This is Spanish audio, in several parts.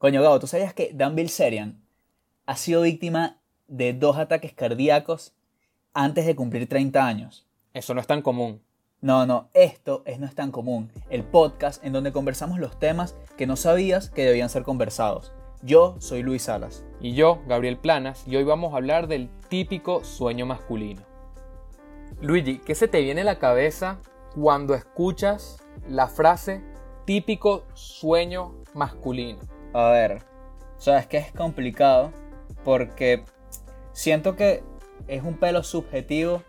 Coño, Gabo, ¿tú sabías que Dan Bilzerian ha sido víctima de dos ataques cardíacos antes de cumplir 30 años? Eso no es tan común. No, no, esto es No es tan común, el podcast en donde conversamos los temas que no sabías que debían ser conversados. Yo soy Luis Salas. Y yo, Gabriel Planas, y hoy vamos a hablar del típico sueño masculino. Luigi, ¿qué se te viene a la cabeza cuando escuchas la frase típico sueño masculino? A ver, sabes que es complicado porque siento que es un pelo subjetivo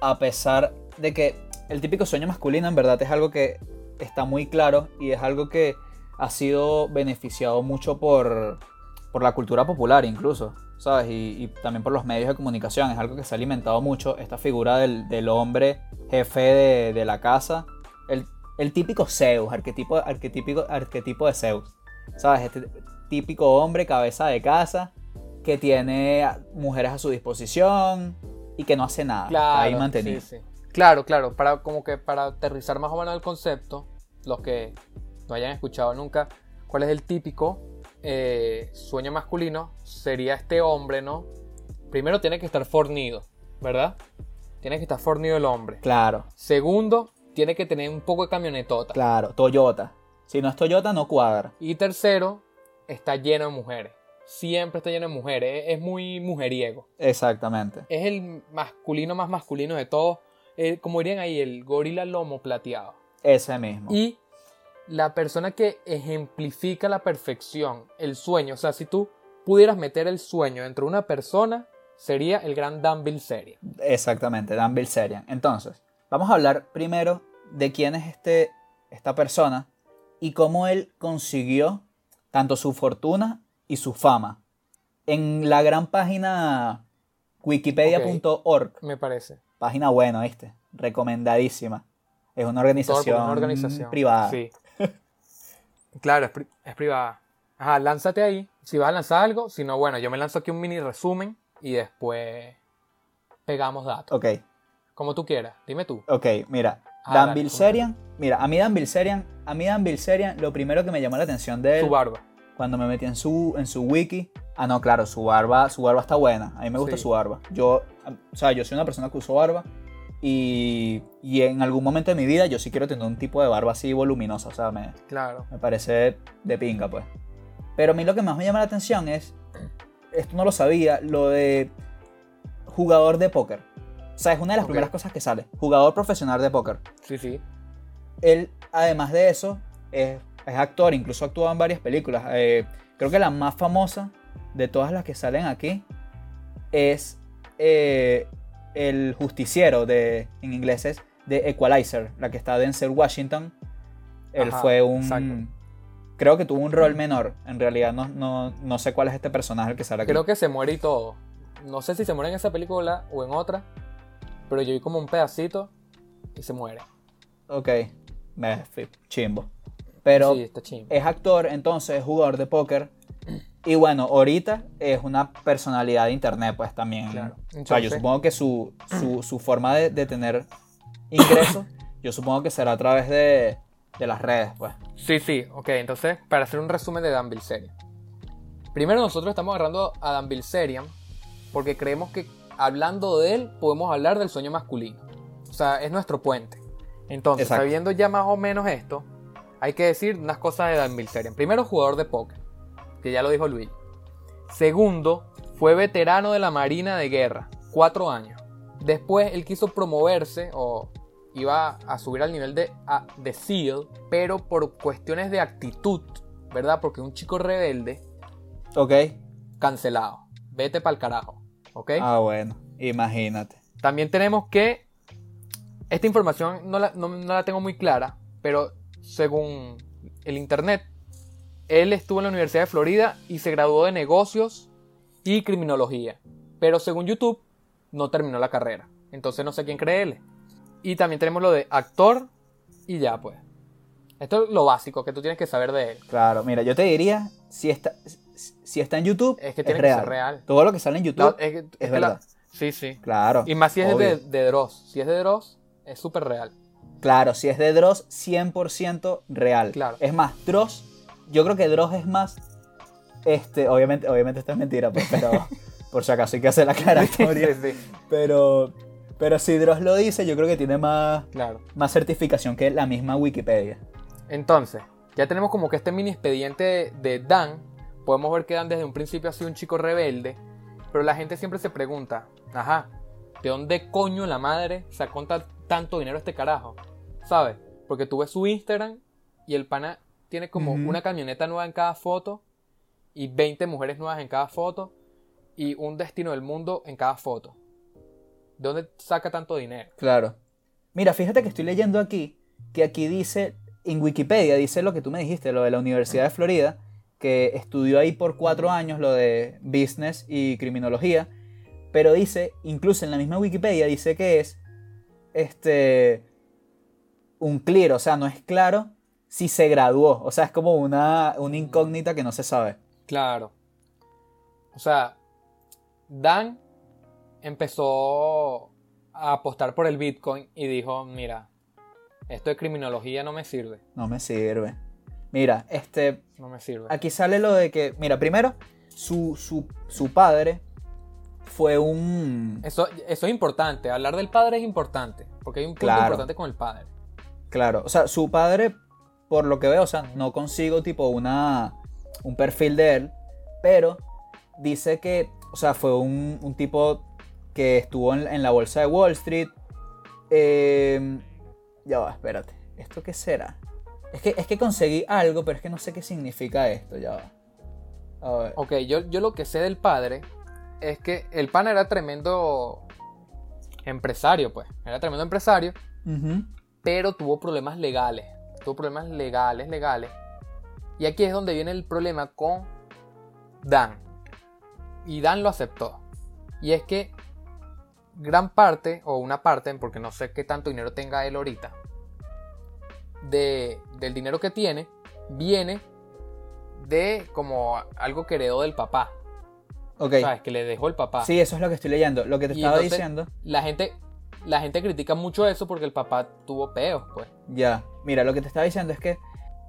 a pesar de que el típico sueño masculino en verdad es algo que está muy claro y es algo que ha sido beneficiado mucho por, por la cultura popular incluso, ¿sabes? Y, también por los medios de comunicación. Es algo que se ha alimentado mucho, esta figura del, del hombre jefe de, de la casa. El, el, típico Zeus, arquetipo, arquetípico, arquetipo de Zeus. ¿Sabes? Este típico hombre, cabeza de casa, que tiene mujeres a su disposición y que no hace nada. Claro, ahí mantenido. Sí, sí. Claro, claro, para, como que para aterrizar más o menos el concepto, los que no hayan escuchado nunca, cuál es el típico eh, sueño masculino, sería este hombre, ¿no? Primero tiene que estar fornido, ¿verdad? Tiene que estar fornido el hombre. Claro. Segundo, tiene que tener un poco de camionetota. Claro, Toyota. Si no es Toyota, no cuadra. Y tercero, está lleno de mujeres. Siempre está lleno de mujeres. Es muy mujeriego. Exactamente. Es el masculino más masculino de todos. Eh, como dirían ahí, el gorila lomo plateado. Ese mismo. Y la persona que ejemplifica la perfección, el sueño. O sea, si tú pudieras meter el sueño dentro de una persona, sería el gran Dan Bilzerian. Exactamente, Dan Bilzerian. Entonces, vamos a hablar primero de quién es este, esta persona y cómo él consiguió tanto su fortuna y su fama. En la gran página wikipedia.org. Okay, me parece. Página buena, ¿viste? Recomendadísima. Es una organización, una organización. privada. Sí. claro, es, pri es, privada. Ajá, lánzate ahí. Si vas a lanzar algo, si no, bueno, yo me lanzo aquí un mini resumen y después pegamos datos. Ok. Como tú quieras, dime tú. Ok, mira. Ah, Dan Bilzerian. Mira, a mí Dan Bilzerian, a mí Dan Bilzerian, lo primero que me llamó la atención de él. Su barba. Cuando me metí en su, en su wiki. Ah, no, claro, su barba, su barba está buena. A mí me gusta sí. su barba. Yo, o sea, yo soy una persona que uso barba. Y, y, en algún momento de mi vida yo sí quiero tener un tipo de barba así voluminosa. O sea, me, claro. me parece de pinga, pues. Pero a mí lo que más me llama la atención es. Esto no lo sabía, lo de jugador de póker. O sea, es una de las okay. primeras cosas que sale. Jugador profesional de póker. Sí, sí. Él, además de eso, es, es actor, incluso actuó en varias películas. Eh, creo que la más famosa de todas las que salen aquí es eh, el justiciero de, en inglés es de Equalizer, la que está Denzel Washington. Él Ajá, fue un... exacto. Creo que tuvo un rol menor. En realidad no, no, no sé cuál es este personaje que sale aquí. Creo que se muere y todo. No sé si se muere en esa película o en otra. Pero yo vi como un pedacito y se muere. Ok. Me chimbo. Pero sí, está chimbo. es actor, entonces es jugador de póker. Y bueno, ahorita es una personalidad de internet, pues también. Claro. Entonces, o sea, yo supongo que su, su, su forma de, de, tener ingresos, yo supongo que será a través de, de, las redes, pues. Sí, sí, ok. Entonces, para hacer un resumen de Dan Bilzerian. Primero, nosotros estamos agarrando a Dan Bilzerian porque creemos que hablando de él podemos hablar del sueño masculino. O sea, es nuestro puente. Entonces, Exacto. sabiendo ya más o menos esto, hay que decir unas cosas de Dan Bilzerian. Primero, jugador de póker que ya lo dijo Luis. Segundo, fue veterano de la Marina de Guerra, cuatro años. Después él quiso promoverse o iba a subir al nivel de, a, de SEAL, pero por cuestiones de actitud, ¿verdad? Porque un chico rebelde. Ok. Cancelado. Vete para el carajo. ¿Ok? Ah, bueno. Imagínate. También tenemos que. Esta información no la, no, no la tengo muy clara, pero según el internet, él estuvo en la Universidad de Florida y se graduó de negocios y criminología. Pero según YouTube, no terminó la carrera. Entonces no sé quién creerle. Y también tenemos lo de actor y ya pues. Esto es lo básico que tú tienes que saber de él. Claro, mira, yo te diría, si está, si está en YouTube, es que tiene es real. que ser real. Todo lo que sale en YouTube No, es, que- es, es que verdad. la- sí, sí. Claro. Y más si es de, de Dross. Si es de Dross, es súper real. Claro, si es de Dross, 100% real. Claro. Es más, Dross, yo creo que Dross es más Este, obviamente, obviamente esto es mentira, pues, pero por si acaso hay que hacer la aclaratoria. Sí, sí, Pero, pero si Dross lo dice, yo creo que tiene más, claro. más certificación que la misma Wikipedia. Entonces, ya tenemos como que este mini expediente de Dan. Podemos ver que Dan desde un principio ha sido un chico rebelde. Pero la gente siempre se pregunta, ajá, ¿de dónde coño la madre sacó ta- tanto dinero este carajo? ¿Sabes? Porque tú ves su Instagram y el pana tiene como una camioneta nueva en cada foto y 20 mujeres nuevas en cada foto y un destino del mundo en cada foto. ¿De dónde saca tanto dinero? Claro. Mira, fíjate que estoy leyendo aquí, que aquí dice, en Wikipedia dice lo que tú me dijiste, lo de la Universidad de Florida, que estudió ahí por cuatro años lo de business y criminología, pero dice, incluso en la misma Wikipedia dice que es, este, un clear, o sea, no es claro si se graduó, o sea, es como una, una incógnita que no se sabe. Claro. O sea, Dan empezó a apostar por el Bitcoin y dijo, mira, esto de criminología no me sirve, No me sirve. Mira, este, no me sirve. Aquí sale lo de que, mira, primero, su, su, su padre fue un... Eso, eso es importante, hablar del padre es importante, porque hay un punto Claro. importante con el padre. Claro, o sea, su padre, por lo que veo, o sea, no consigo tipo una, un perfil de él, pero dice que, o sea, fue un, un tipo que estuvo en, en la bolsa de Wall Street. Eh, ya va, espérate, ¿esto qué será? Es que, es que conseguí algo, pero es que no sé qué significa esto, ya va. A ver. Ok, yo, yo lo que sé del padre es que el pana era tremendo empresario, pues, era tremendo empresario, pero tuvo problemas legales. Tuvo problemas legales, legales. Y aquí es donde viene el problema con Dan. Y Dan lo aceptó. Y es que gran parte, o una parte, porque no sé qué tanto dinero tenga él ahorita, de, del dinero que tiene, viene de como algo que heredó del papá. Ok. ¿Sabes? Que le dejó el papá. Sí, eso es lo que estoy leyendo. Lo que te Y estaba entonces- diciendo. La gente, la gente critica mucho eso porque el papá tuvo peos, pues. Ya, mira, lo que te estaba diciendo es que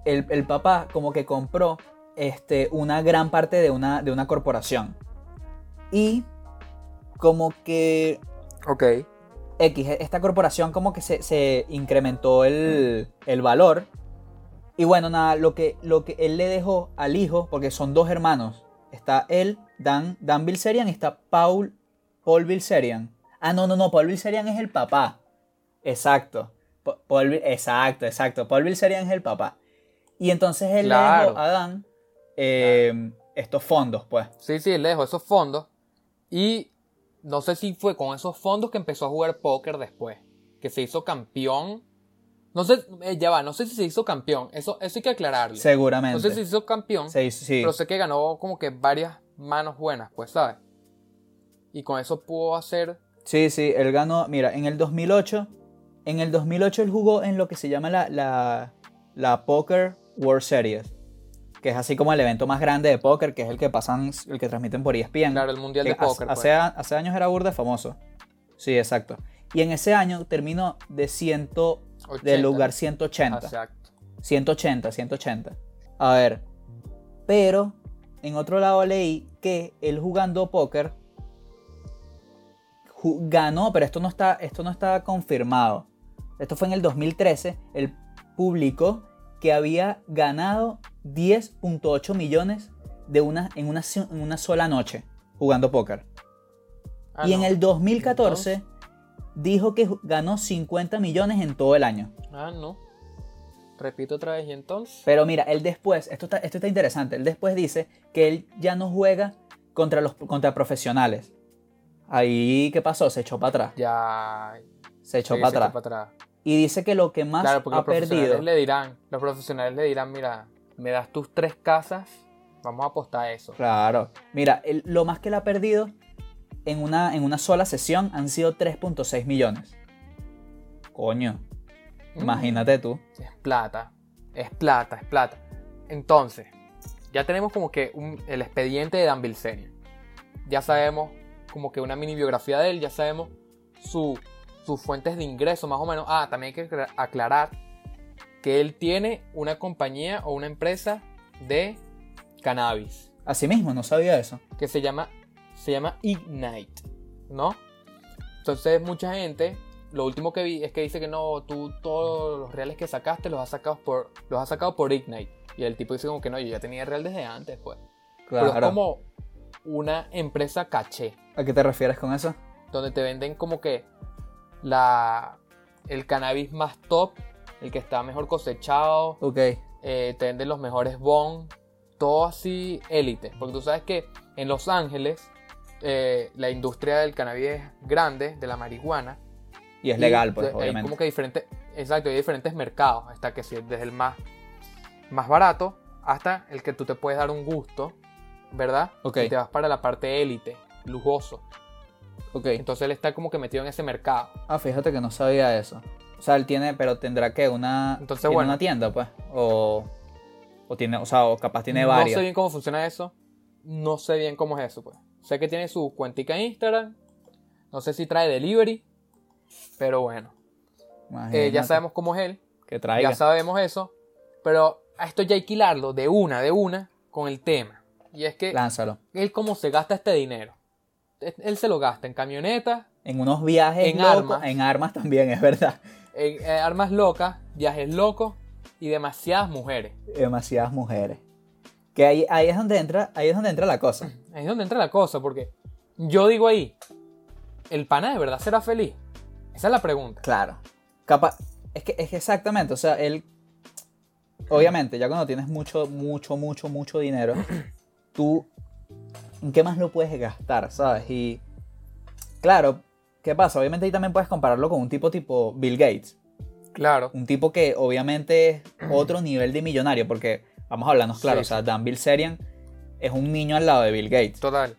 el, el papá como que compró este, una gran parte de una, de una corporación. Y como que Ok. X, esta corporación como que se, se incrementó el, el valor. Y bueno, nada, lo que, lo que él le dejó al hijo, porque son dos hermanos. Está él, Dan, Dan Bilzerian, y está Paul, Paul Bilzerian. Ah, no, no, no, Paul Bilzerian es el papá. Exacto. Pa- Paul, exacto, exacto. Paul Bilzerian es el papá. Y entonces él le Claro. dejó a Dan eh, estos fondos, pues. Sí, sí, le dejó esos fondos. Y no sé si fue con esos fondos que empezó a jugar póker después. Que se hizo campeón. No sé, eh, ya va, no sé si se hizo campeón. Eso, eso hay que aclararlo. Seguramente. No sé si se hizo campeón. Se hizo- sí. Pero sé que ganó como que varias manos buenas, pues, ¿sabes? Y con eso pudo hacer. Sí, sí, él ganó, mira, en el 2008, en el 2008 él jugó en lo que se llama la, la, la Poker World Series, que es así como el evento más grande de póker, que es el que pasan, el que transmiten por ESPN. Claro, el mundial de hace- póker. pues. Hace, hace años era burda famoso. Sí, exacto. Y en ese año terminó de, ciento, del 80. lugar 180. Exacto. 180, 180. A ver. Pero en otro lado leí que él jugando póker ju- ganó, pero esto no está, esto no está confirmado. Esto fue en el 2013. Él publicó que había ganado 10.8 millones de una, en, una, en una sola noche jugando póker. Ah, y en el 2014 dijo que ganó 50 millones en todo el año. Ah, no. Repito otra vez, y entonces. Pero mira, él después, esto está, esto está interesante, él después dice que él ya no juega contra los contra profesionales. Ahí, ¿qué pasó? Se echó para atrás. Ya. Se echó sí, para atrás. atrás. Y dice que lo que más Claro, porque ha los perdido. le dirán, los profesionales le dirán, mira, me das tus tres casas, vamos a apostar a eso. Claro. Mira, lo más que él ha perdido en una, en una sola sesión han sido 3.6 millones. Coño, Mm. imagínate tú. Es plata, es plata, es plata. Entonces, ya tenemos como que un- el expediente de Dan Bilzerian. Ya sabemos como que una mini biografía de él, ya sabemos su, sus fuentes de ingreso más o menos. Ah, también hay que acla- aclarar que él tiene una compañía o una empresa de cannabis. Así mismo, no sabía eso. que se llama, se llama Ignite, ¿no? Entonces mucha gente, lo último que vi es que dice que no, tú todos los reales que sacaste los has sacado por, los has sacado por Ignite. Y el tipo dice como que no, yo ya tenía real desde antes, pues. Pero es Claro. como una empresa caché, ¿A qué te refieres con eso? donde te venden como que la, el cannabis más top, el que está mejor cosechado, Ok. eh, te venden los mejores bons, todo así élite. Porque tú sabes que en Los Ángeles eh, la industria del cannabis es grande, de la marihuana. Y es y legal, pues, de- Hay obviamente. como que diferentes, exacto, hay diferentes mercados. Está que sí, desde el más, más barato hasta el que tú te puedes dar un gusto, ¿verdad? Ok. Y te vas para la parte élite, lujoso. Ok. Entonces él está como que metido en ese mercado. Ah, fíjate que no sabía eso. O sea, él tiene, pero tendrá que una, Entonces, tiene bueno. una tienda, pues. O, o tiene, o sea, o capaz tiene no varias. sé bien cómo funciona eso. No sé bien cómo es eso, pues. Sé que tiene su cuentica en Instagram. No sé si trae delivery. Pero bueno. Eh, ya sabemos cómo es él. que traiga. Ya sabemos eso. Pero a esto ya hay que hilarlo de una, de una, con el tema. Y es que Lánzalo. él cómo se gasta este dinero. Él él se lo gasta en camionetas, En unos viajes En locos, armas. en armas también, es verdad. Eh, armas locas, viajes locos y demasiadas mujeres. Demasiadas mujeres. Que ahí, ahí es donde entra, ahí es donde entra la cosa. Ahí es donde entra la cosa, porque yo digo ahí, ¿el pana de verdad será feliz? Esa es la pregunta. Claro. Capaz, es que, es que exactamente, o sea, él, obviamente, ya cuando tienes mucho, mucho, mucho, mucho dinero, tú, ¿en qué más lo puedes gastar, sabes? Y, claro, ¿qué pasa? Obviamente ahí también puedes compararlo con un tipo tipo Bill Gates. Claro. Un tipo que obviamente es otro nivel de millonario, porque, vamos a hablarnos claro, Sí, o sea, Dan Bilzerian es un niño al lado de Bill Gates. Total.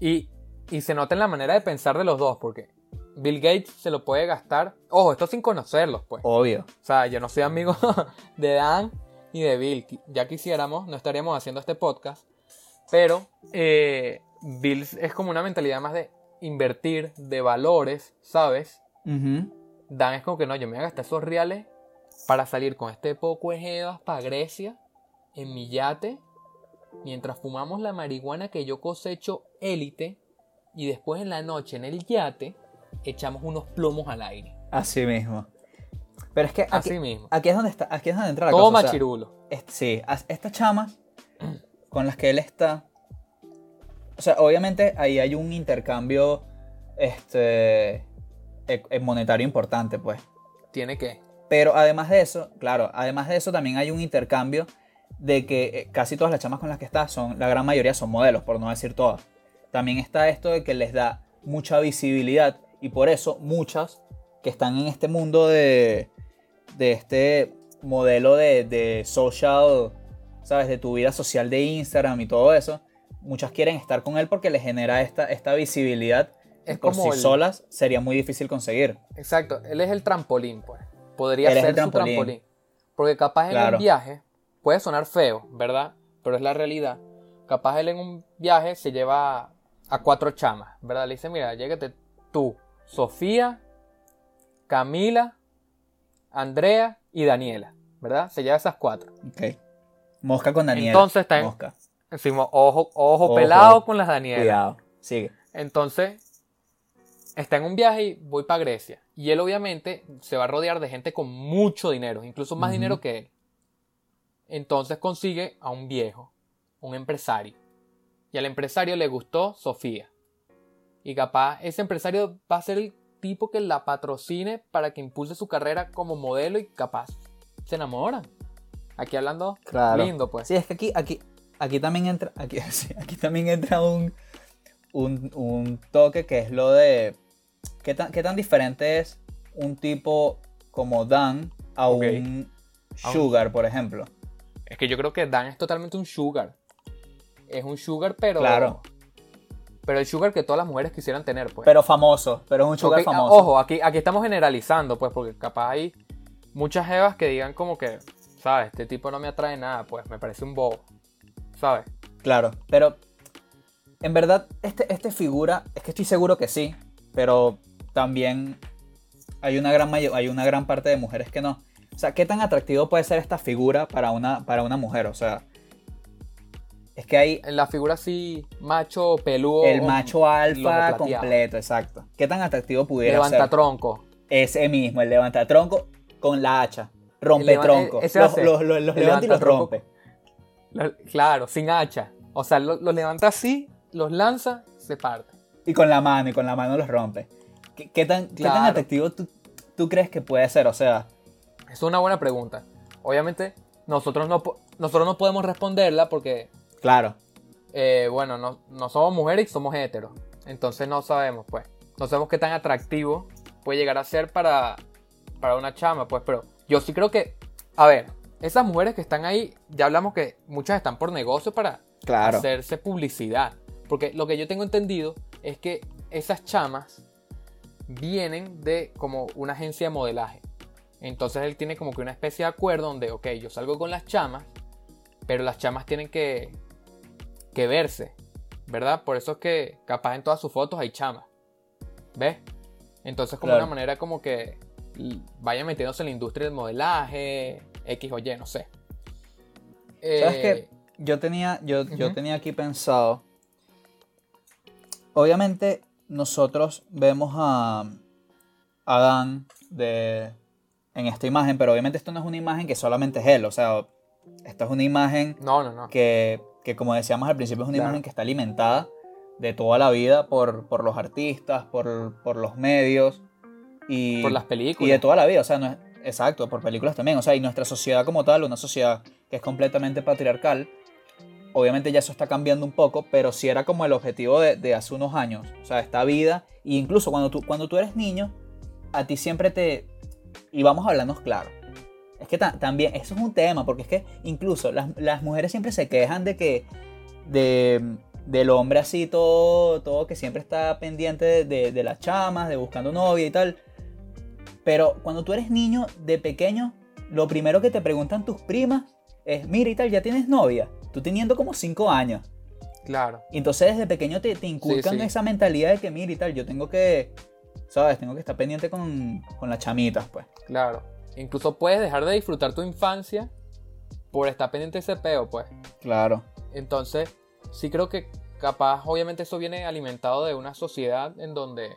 Y, y se nota en la manera de pensar de los dos, porque Bill Gates se lo puede gastar. Ojo, esto sin conocerlos, pues. Obvio. O sea, yo no soy amigo de Dan ni de Bill. Ya quisiéramos, no estaríamos haciendo este podcast. Pero eh, Bill es como una mentalidad más de invertir, de valores, ¿sabes? Dan es como que no, yo me voy a gastar esos reales para salir con este poco de jevas para Grecia, en mi yate, mientras fumamos la marihuana que yo cosecho élite, y después en la noche en el yate echamos unos plomos al aire. Así mismo. Pero es que aquí, Así mismo. aquí es donde está, aquí es donde entra la Todo cosa. o sea, machirulo. es- sí, as- estas chamas con las que él está. O sea, obviamente ahí hay un intercambio este, e- e- monetario importante, pues. Tiene que. Pero además de eso, claro, además de eso también hay un intercambio de que eh, casi todas las chamas con las que está son, la gran mayoría son modelos, por no decir todas. También está esto de que les da mucha visibilidad y por eso muchas que están en este mundo de, de este modelo de, de social, ¿sabes? De tu vida social de Instagram y todo eso, muchas quieren estar con él porque les genera esta, esta visibilidad. Es por como sí el- solas sería muy difícil conseguir. Exacto, él es el trampolín, pues. Podría Él ser el su trampolín. Porque capaz en un viaje, puede sonar feo, ¿verdad? Pero es la realidad. Capaz él en un viaje se lleva a cuatro chamas, ¿verdad? Le dice, mira, llégate tú, Sofía, Camila, Andrea y Daniela, ¿verdad? Se lleva esas cuatro. Ok. Mosca con Daniel. Entonces está en- Mosca. Decimos, ojo, ojo, Ojo. pelado con las Danielas. Cuidado. Sigue. Entonces, está en un viaje y voy para Grecia. Y él obviamente se va a rodear de gente con mucho dinero, incluso más dinero que él. Entonces consigue a un viejo, un empresario. Y al empresario le gustó Sofía. Y capaz ese empresario va a ser el tipo que la patrocine para que impulse su carrera como modelo y capaz se enamoran. Aquí hablando Claro. lindo, pues. Sí, es que aquí, aquí, aquí también entra, aquí, también entra un, un, un toque que es lo de ¿qué tan, qué tan diferente es un tipo como Dan a un Sugar, por ejemplo. Es que yo creo que Dan es totalmente un sugar. Es un sugar, pero. Claro. Pero el sugar que todas las mujeres quisieran tener, pues. Pero famoso, pero es un Sugar Ok, famoso. Ojo, aquí, aquí estamos generalizando, pues, porque capaz hay muchas jevas que digan como que, ¿sabes? Este tipo no me atrae nada, pues, me parece un bobo. ¿Sabes? Claro, pero en verdad, este, este figura, es que estoy seguro que sí, pero también hay una gran, hay una gran parte de mujeres que no. O sea, ¿qué tan atractivo puede ser esta figura para una, para una mujer? O sea, Es que hay la figura así, macho, peludo. el macho alfa completo, exacto. ¿Qué tan atractivo pudiera Levanta ser? tronco. Ese mismo, el levanta-tronco con la hacha. Rompe leva- tronco. ese Los, los- los- los levanta y los levantatronco. rompe. Lo- Claro, sin hacha. O sea, lo- los levanta así, los lanza, se parte. Y con la mano, y con la mano los rompe. ¿Qué, qué tan, qué tan Claro. atractivo tú, tú crees que puede ser? O sea, Es una buena pregunta. Obviamente, nosotros no, nosotros no podemos responderla porque, claro. eh, bueno, no, no somos mujeres y somos heteros. Entonces no sabemos, pues. No sabemos qué tan atractivo puede llegar a ser para, para una chama, pues. Pero yo sí creo que, a ver, esas mujeres que están ahí, ya hablamos que muchas están por negocio para Claro. hacerse publicidad. Porque lo que yo tengo entendido es que esas chamas vienen de como una agencia de modelaje. Entonces él tiene como que una especie de acuerdo donde, ok, yo salgo con las chamas, pero las chamas tienen que, que verse, ¿verdad? Por eso es que capaz en todas sus fotos hay chamas. ¿Ves? Entonces como Claro. una manera como que vaya metiéndose en la industria del modelaje, X o Y, no sé. ¿Sabes Eh, qué? Yo tenía, yo, yo tenía aquí pensado. Obviamente, nosotros vemos a Adán de, en esta imagen, pero obviamente esto no es una imagen que solamente es él. O sea, esta es una imagen No, no, no. que, que, como decíamos al principio, es una Claro. imagen que está alimentada de toda la vida por, por los artistas, por, por los medios y, Por las películas. y de toda la vida. O sea, no es- exacto, por películas también. O sea, y nuestra sociedad como tal, una sociedad que es completamente patriarcal, obviamente ya eso está cambiando un poco, pero sí era como el objetivo de, hace unos años. O sea, esta vida, e incluso cuando tú, cuando tú eres niño, a ti siempre te... Y vamos a hablarnos claro. Es que ta- también, eso es un tema, porque es que incluso las, las mujeres siempre se quejan de que... De, del hombre así todo, todo que siempre está pendiente de, de- de las chamas, de buscando novia y tal. Pero cuando tú eres niño, de pequeño, lo primero que te preguntan tus primas es, mira y tal, ya tienes novia. Tú teniendo como 5 años. Claro. Y entonces desde pequeño te, te inculcan sí. esa mentalidad de que, mira y tal, yo tengo que, ¿sabes? Tengo que estar pendiente con, con las chamitas, pues. Claro. Incluso puedes dejar de disfrutar tu infancia por estar pendiente de ese peo, pues. Claro. Entonces, sí creo que capaz, obviamente eso viene alimentado de una sociedad en donde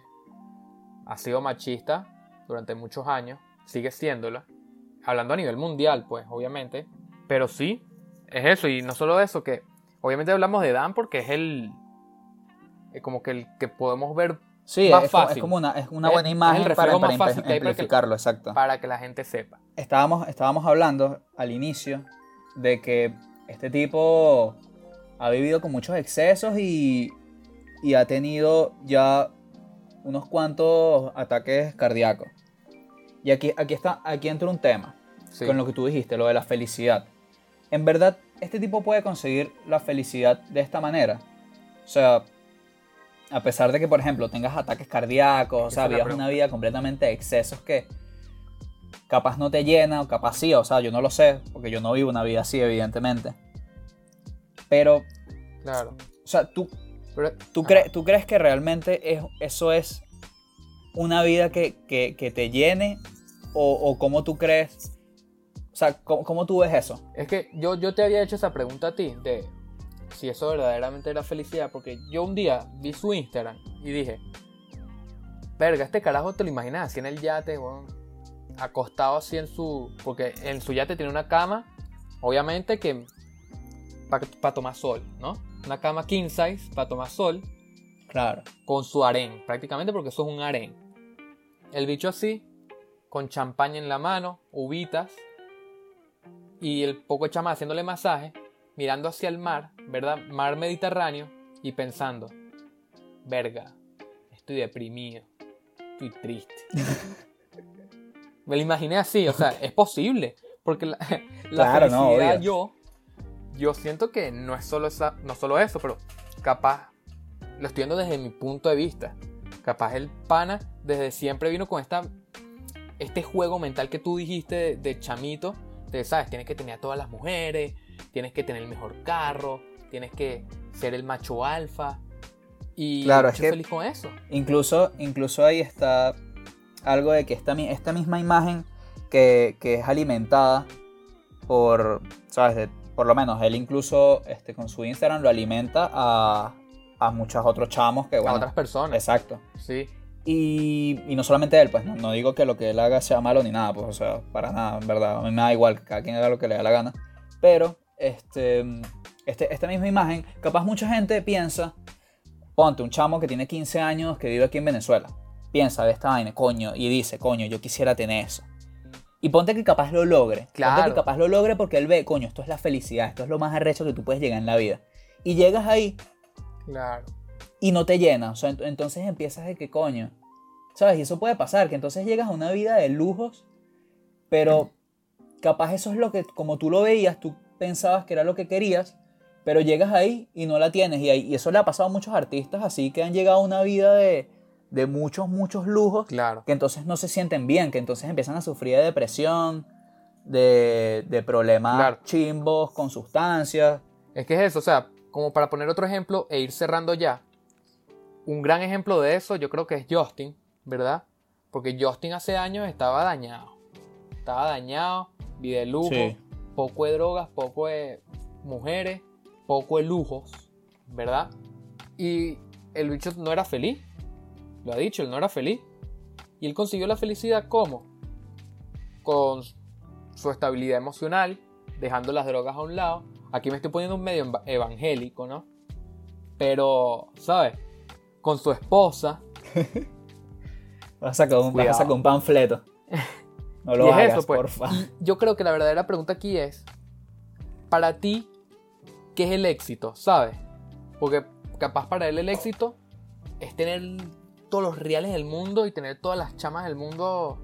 ha sido machista durante muchos años, sigue siéndola, hablando a nivel mundial, pues, obviamente. Pero sí, es eso, y no solo eso, que obviamente hablamos de Dan porque es el... eh, como que el que podemos ver Sí, Más es, como- es fácil. como una, es una Es- buena es imagen para, reflejo para más fácil para que- exacto. para que la gente sepa. estábamos, estábamos hablando al inicio de que este tipo ha vivido con muchos excesos y, y ha tenido ya unos cuantos ataques cardíacos. Y aquí, aquí, está, aquí entra un tema Sí. con lo que tú dijiste, lo de la felicidad. En verdad, este tipo puede conseguir la felicidad de esta manera. O sea, a pesar de que, por ejemplo, tengas ataques cardíacos, o sea, vivas una vida completamente de excesos que capaz no te llena o capaz sí, o sea, yo no lo sé, porque yo no vivo una vida así, evidentemente. Pero, Claro. o sea, tú, Pero- ¿Tú, cre- ¿Tú crees que realmente es, eso es una vida que, que- que te llene? ¿O, o cómo tú crees? O sea, ¿cómo, cómo tú ves eso? Es que yo, yo te había hecho esa pregunta a ti, de si eso verdaderamente era felicidad, porque yo un día vi su Instagram y dije, verga, este carajo te lo imaginas así en el yate, weón, acostado así en su... Porque en su yate tiene una cama, obviamente que para tomar sol, ¿no? Una cama king size para tomar sol Claro. con su harén, prácticamente porque eso es un harén. El bicho así, con champaña en la mano, uvitas, y el poco chama haciéndole masaje, mirando hacia el mar, ¿verdad? Mar Mediterráneo, y pensando, verga, estoy deprimido, estoy triste. Me lo imaginé así, o sea, es posible, porque la, la Claro, felicidad yo, yo siento que no es solo, esa, no solo eso, pero capaz lo estoy viendo desde mi punto de vista. Capaz el pana desde siempre vino con esta, este juego mental que tú dijiste de, de chamito, de, sabes, tienes que tener a todas las mujeres, tienes que tener el mejor carro, tienes que ser el macho alfa. Y Claro, yo es soy que- feliz con eso. Incluso, incluso ahí está algo de que esta, esta misma imagen que, que es alimentada por, ¿sabes? Por lo menos él incluso este, con su Instagram lo alimenta a, a muchos otros chamos que, bueno, a otras personas. Exacto. Sí. Y, y no solamente él, pues no, no digo que lo que él haga sea malo ni nada, pues o sea, para nada, en verdad. A mí me da igual que cada quien haga lo que le da la gana. Pero, este, este, esta misma imagen, capaz mucha gente piensa, ponte un chamo que tiene 15 años que vive aquí en Venezuela. Piensa de esta vaina, coño, y dice, coño, yo quisiera tener eso. Y ponte que capaz lo logre. Ponte Claro. que capaz lo logre porque él ve, coño, esto es la felicidad, esto es lo más arrecho que tú puedes llegar en la vida. Y llegas ahí Claro. y no te llena. O sea, ent- entonces empiezas de que coño. ¿Sabes? Y eso puede pasar, que entonces llegas a una vida de lujos, pero capaz eso es lo que, como tú lo veías, tú pensabas que era lo que querías, pero llegas ahí y no la tienes. Y, ahí- y eso le ha pasado a muchos artistas así que han llegado a una vida de, de muchos, muchos lujos, Claro. que entonces no se sienten bien, que entonces empiezan a sufrir de depresión, de, de problemas Claro. chimbos con sustancias. Es que es eso, o sea, como para poner otro ejemplo e ir cerrando ya. Un gran ejemplo de eso yo creo que es Justin, ¿verdad? Porque Justin hace años estaba dañado. Estaba dañado, vida de lujo, Sí. poco de drogas, poco de mujeres, poco de lujos, ¿verdad? Y el bicho no era feliz. Lo ha dicho, él no era feliz. Y él consiguió la felicidad ¿cómo? Con su estabilidad emocional, dejando las drogas a un lado. Aquí me estoy poniendo un medio eva- evangélico, ¿no? Pero, ¿sabes? Con su esposa. Vas a sacar un, vas a un panfleto. No lo y es hagas, eso, pues. porfa. Yo creo que la verdadera pregunta aquí es, para ti, ¿qué es el éxito? ¿Sabes? Porque capaz para él el éxito es tener todos los reales del mundo y tener todas las chamas del mundo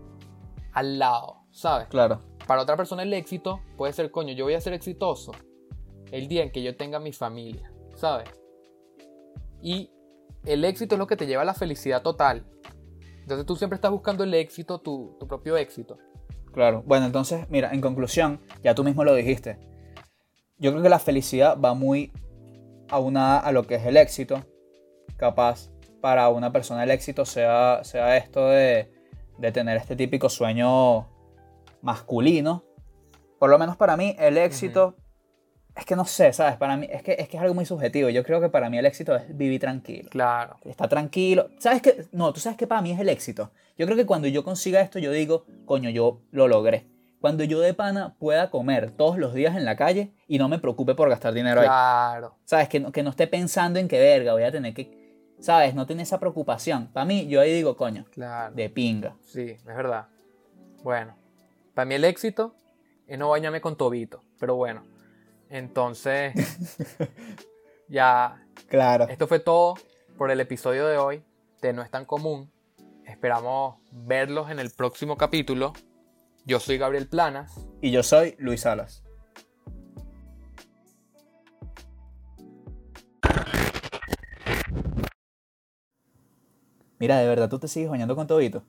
al lado, ¿sabes? Claro. Para otra persona el éxito puede ser, coño, yo voy a ser exitoso el día en que yo tenga mi familia, ¿sabes? Y el éxito es lo que te lleva a la felicidad total. Entonces tú siempre estás buscando el éxito, tu, tu propio éxito. Claro. Bueno, entonces, mira, en conclusión, ya tú mismo lo dijiste. Yo creo que la felicidad va muy aunada a lo que es el éxito. Capaz para una persona el éxito sea, sea esto de, de tener este típico sueño masculino. Por lo menos para mí el éxito es que no sé, ¿sabes? Para mí es que, es que es algo muy subjetivo. Yo creo que para mí el éxito es vivir tranquilo. Claro. está tranquilo. ¿Sabes qué? No, tú sabes que para mí es el éxito. Yo creo que cuando yo consiga esto, yo digo, coño, yo lo logré. Cuando yo de pana pueda comer todos los días en la calle y no me preocupe por gastar dinero ahí. Claro. ¿Sabes? Que no, que no esté pensando en qué verga voy a tener que. ¿Sabes? No tener esa preocupación. Para mí, yo ahí digo, coño, Claro. de pinga. Sí, es verdad. Bueno, para mí el éxito es no bañarme con tobito. Pero bueno, entonces ya Claro. esto fue todo por el episodio de hoy de No es tan común. Esperamos verlos en el próximo capítulo. Yo soy Gabriel Planas. Y yo soy Luis Salas. Mira, de verdad, tú te sigues bañando con tobito.